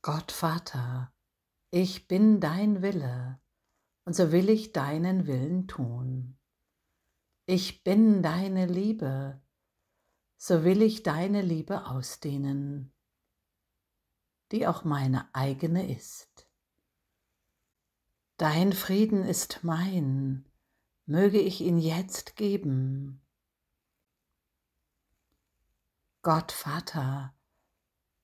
Gott Vater, ich bin dein Wille, und so will ich deinen Willen tun. Ich bin deine Liebe, so will ich deine Liebe ausdehnen, die auch meine eigene ist. Dein Frieden ist mein, möge ich ihn jetzt geben. Gott Vater,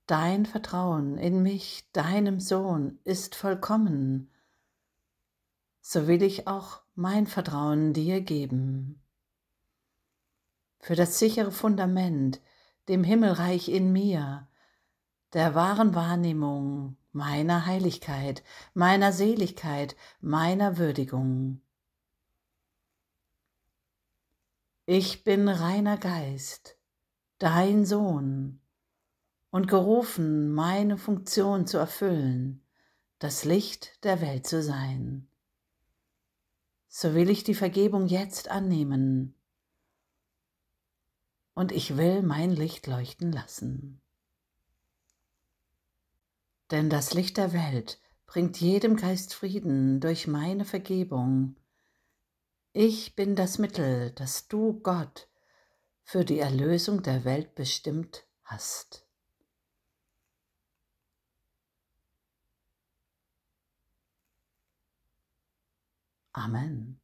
dein Vertrauen in mich, deinem Sohn, ist vollkommen, so will ich auch mein Vertrauen dir geben. Für das sichere Fundament, dem Himmelreich in mir, der wahren Wahrnehmung meiner Heiligkeit, meiner Seligkeit, meiner Würdigung. Ich bin reiner Geist, dein Sohn, und gerufen, meine Funktion zu erfüllen, das Licht der Welt zu sein. So will ich die Vergebung jetzt annehmen, und ich will mein Licht leuchten lassen. Denn das Licht der Welt bringt jedem Geist Frieden durch meine Vergebung. Ich bin das Mittel, das du, Gott, für die Erlösung der Welt bestimmt hast. Amen.